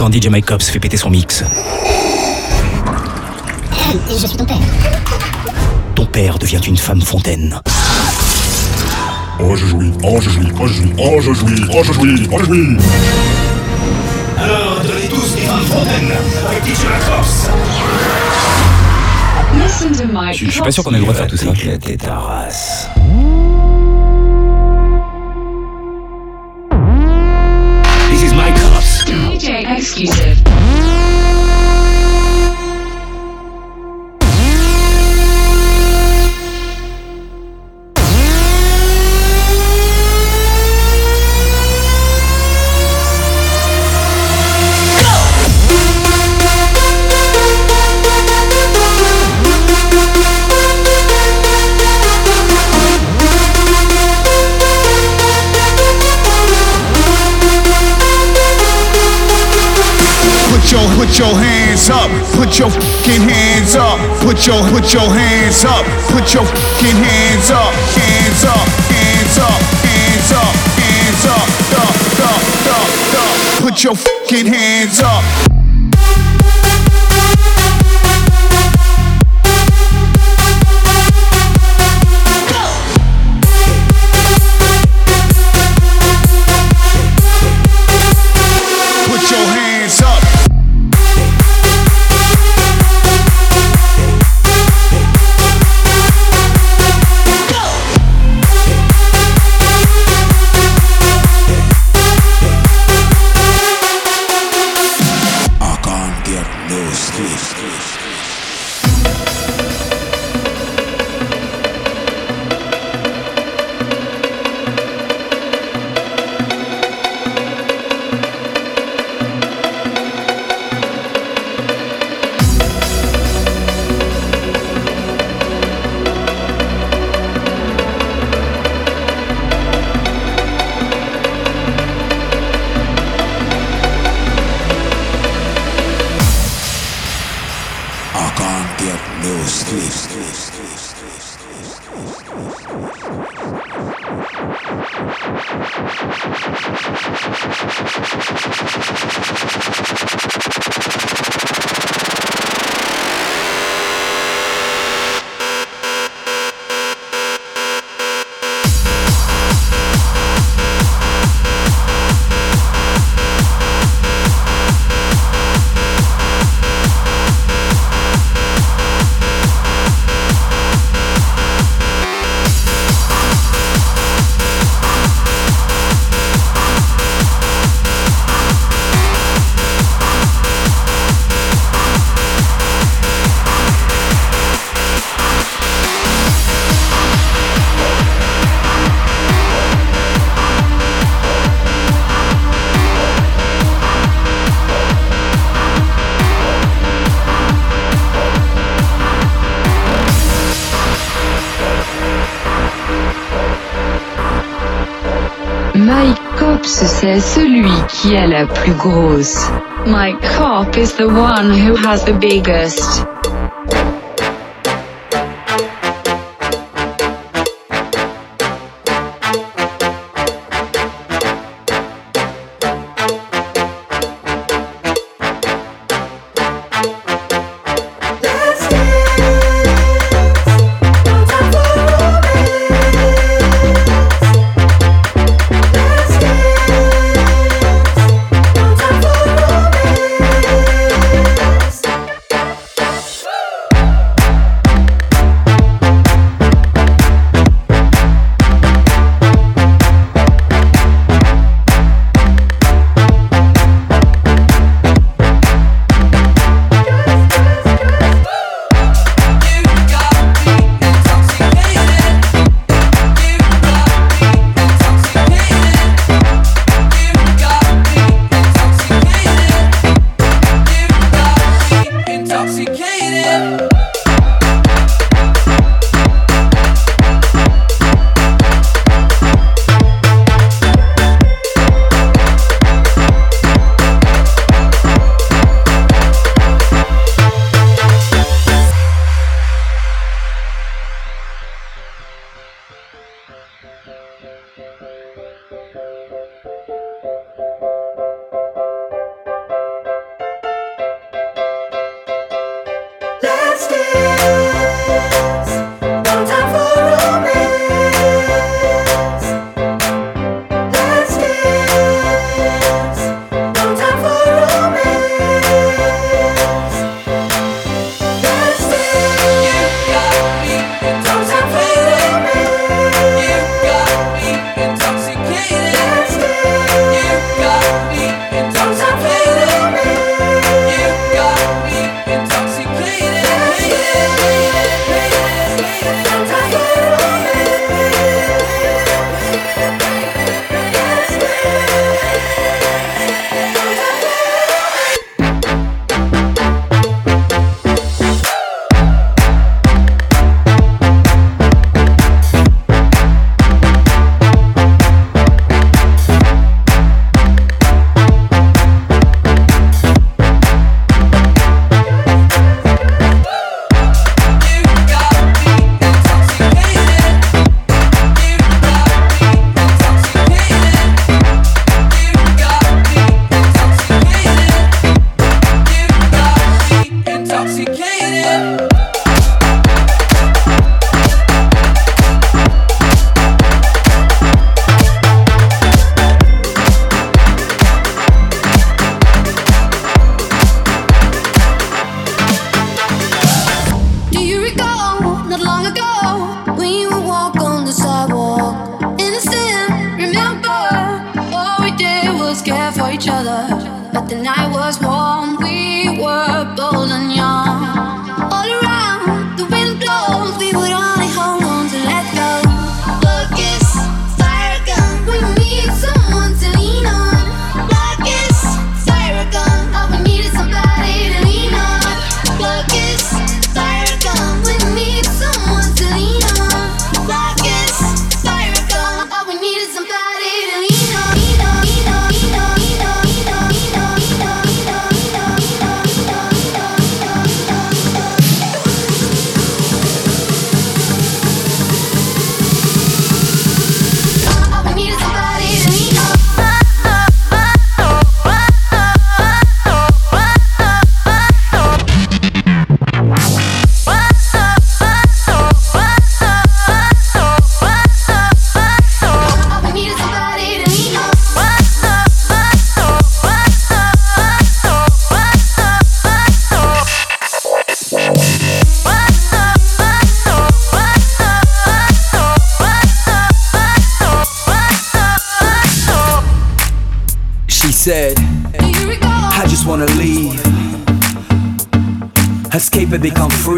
quand DJ Mike Cops fait péter son mix. Je suis ton père. Ton père devient une femme fontaine. Oh je jouis, oh je jouis, oh je jouis, oh je jouis, oh je jouis, oh je jouis Alors, donnez tous des femmes fontaines avec DJ Mike Cops Listen to Mike Je je suis pas sûr qu'on ait le droit de faire tout ça. Éclater ta race? Exclusive. Put your fucking hands up. Put your put your hands up. Put your fucking hands up. Hands up. Hands up. Hands up. Hands up. Up, up, up, up. Put your fucking hands up. C'est celui qui plus grosse. Mike Cop is the one who has the biggest.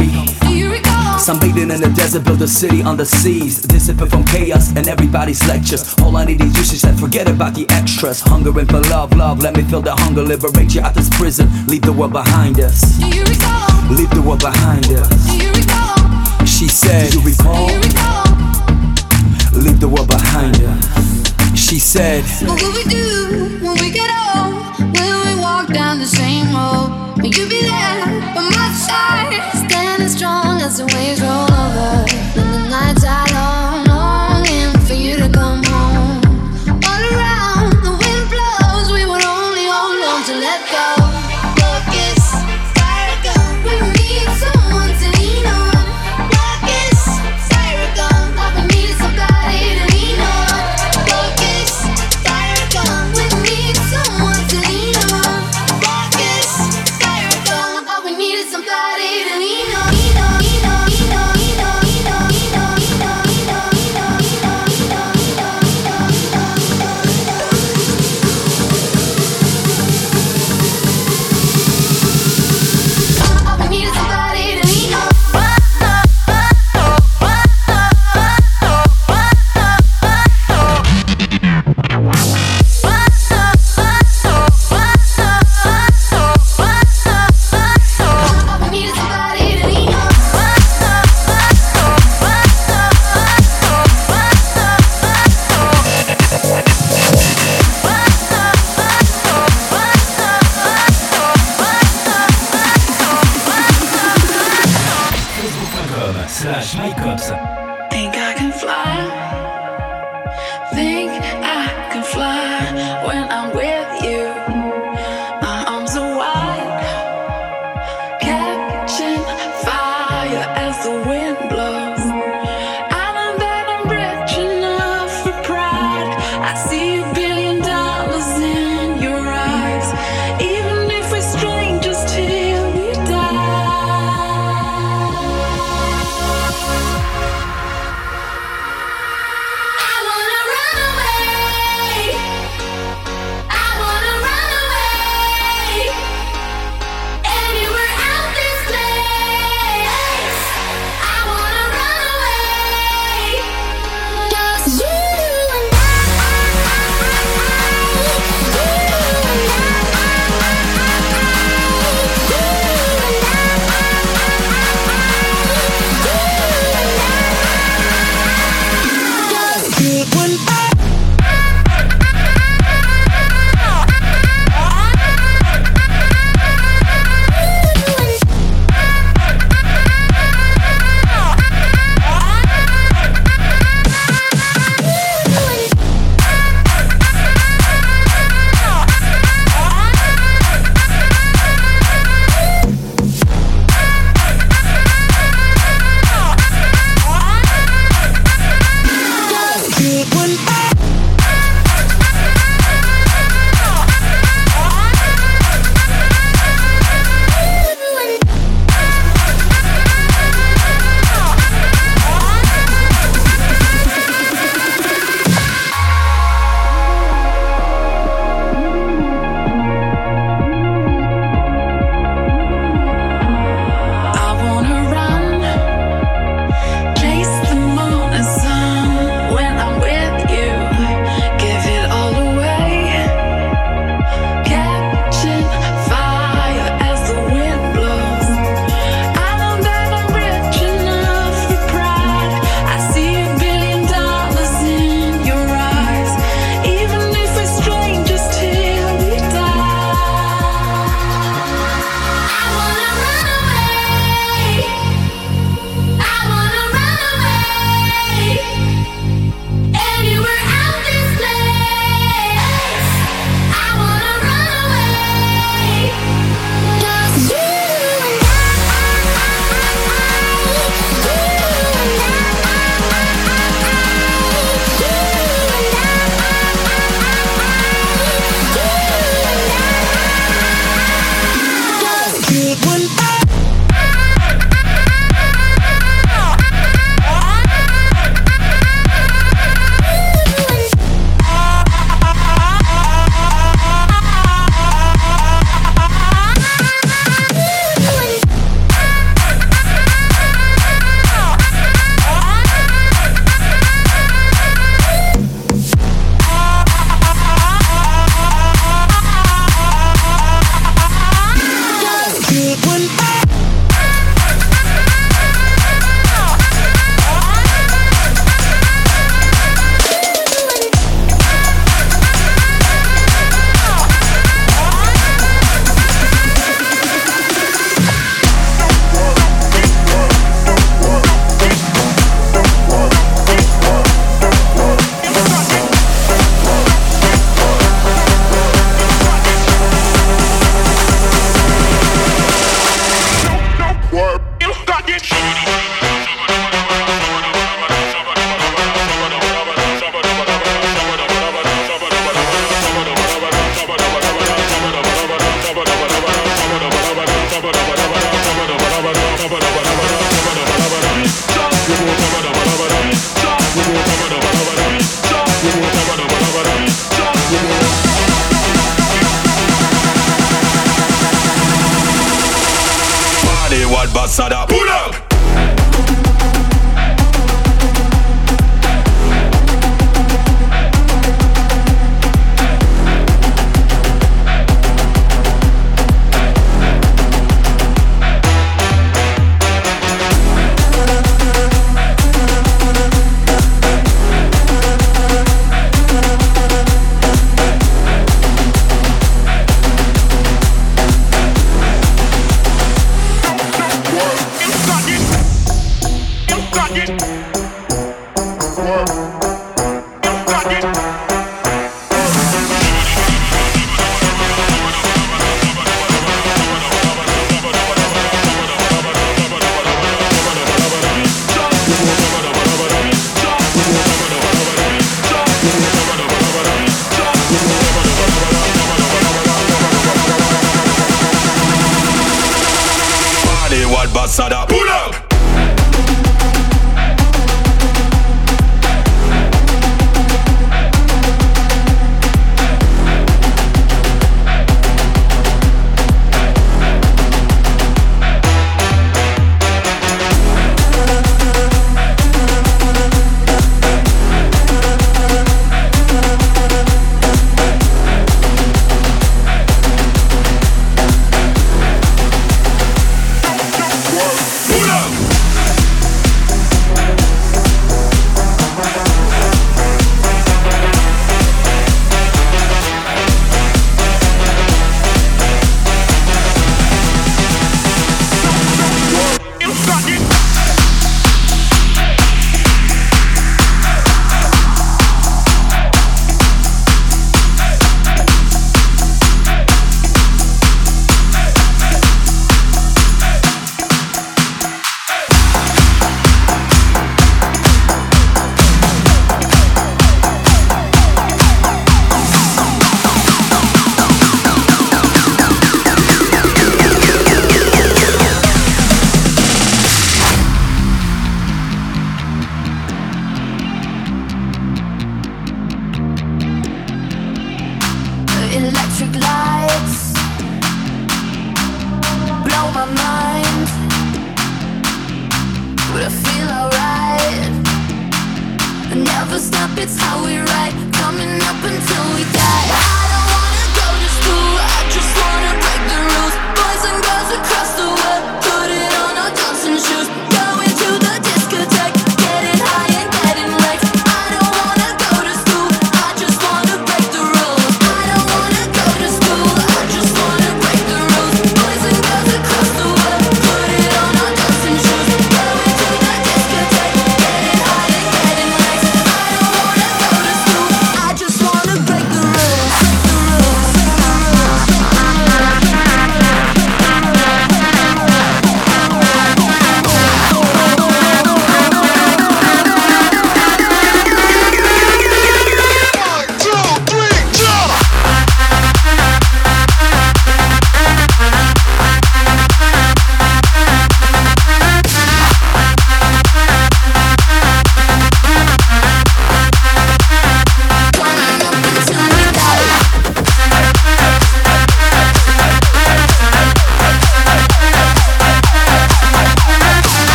Free. Sunbathing in the desert, build a city on the seas. Dissipate from chaos and everybody's lectures. All I need is you, she said, forget about the extras. Hungering for love, love, let me feel the hunger. Liberate you out of this prison, leave the world behind us. Do you recall? Leave the world behind us. Do you recall? She said, Do you recall? Leave the world behind us. She said, What will we do when we get old? Down the same road? Will you be there by my side? Standing strong as the waves roll over.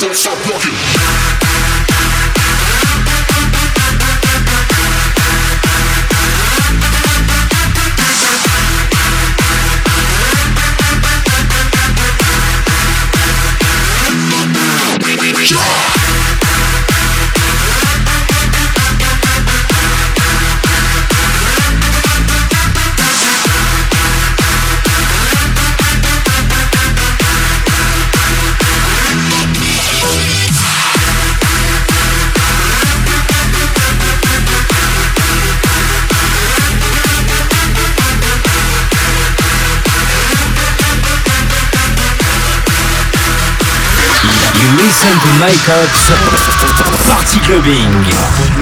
Don't stop rocking. My Party Clubbing.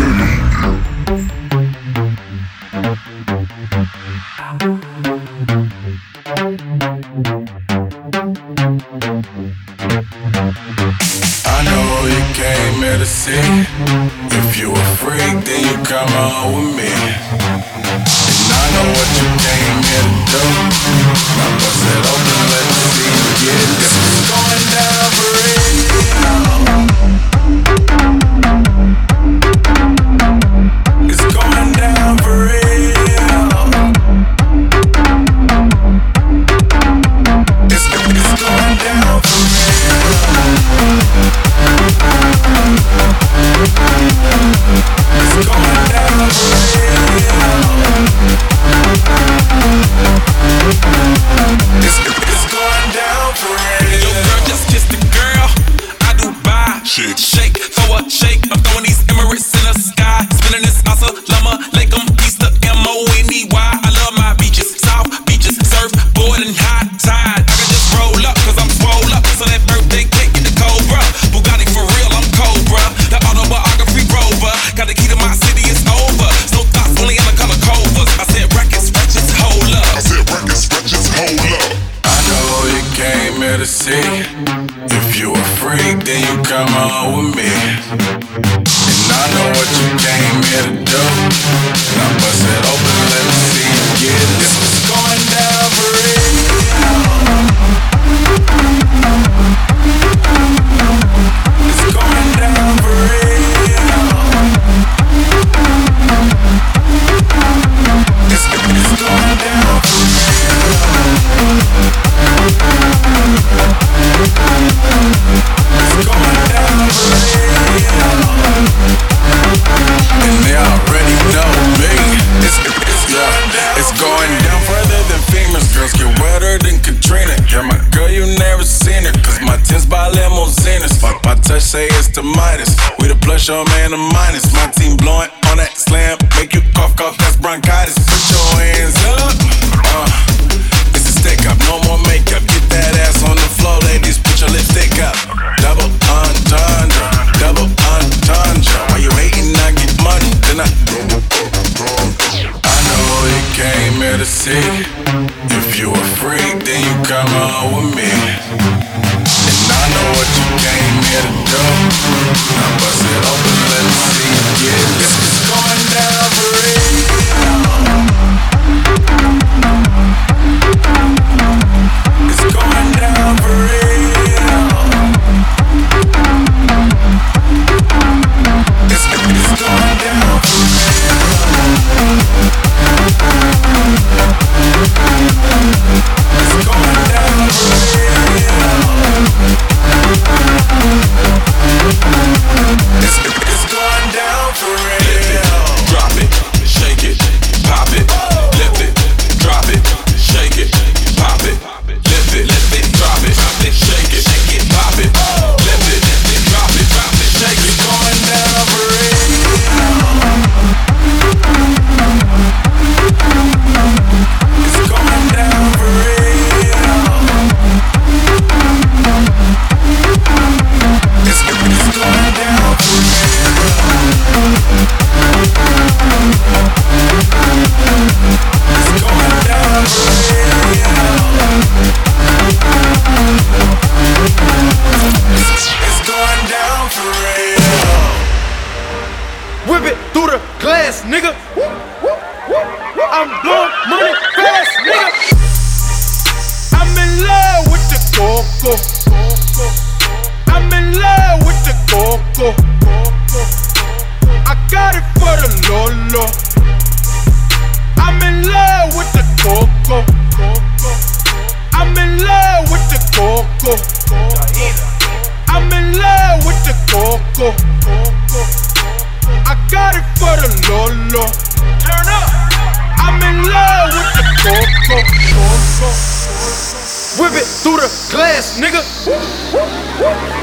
Glass, nigga.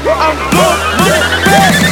I'm blowing money fast,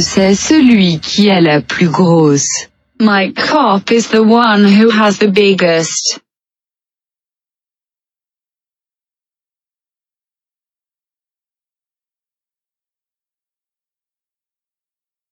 c'est celui qui a la plus grosse. Mike Cop is the one who has the biggest.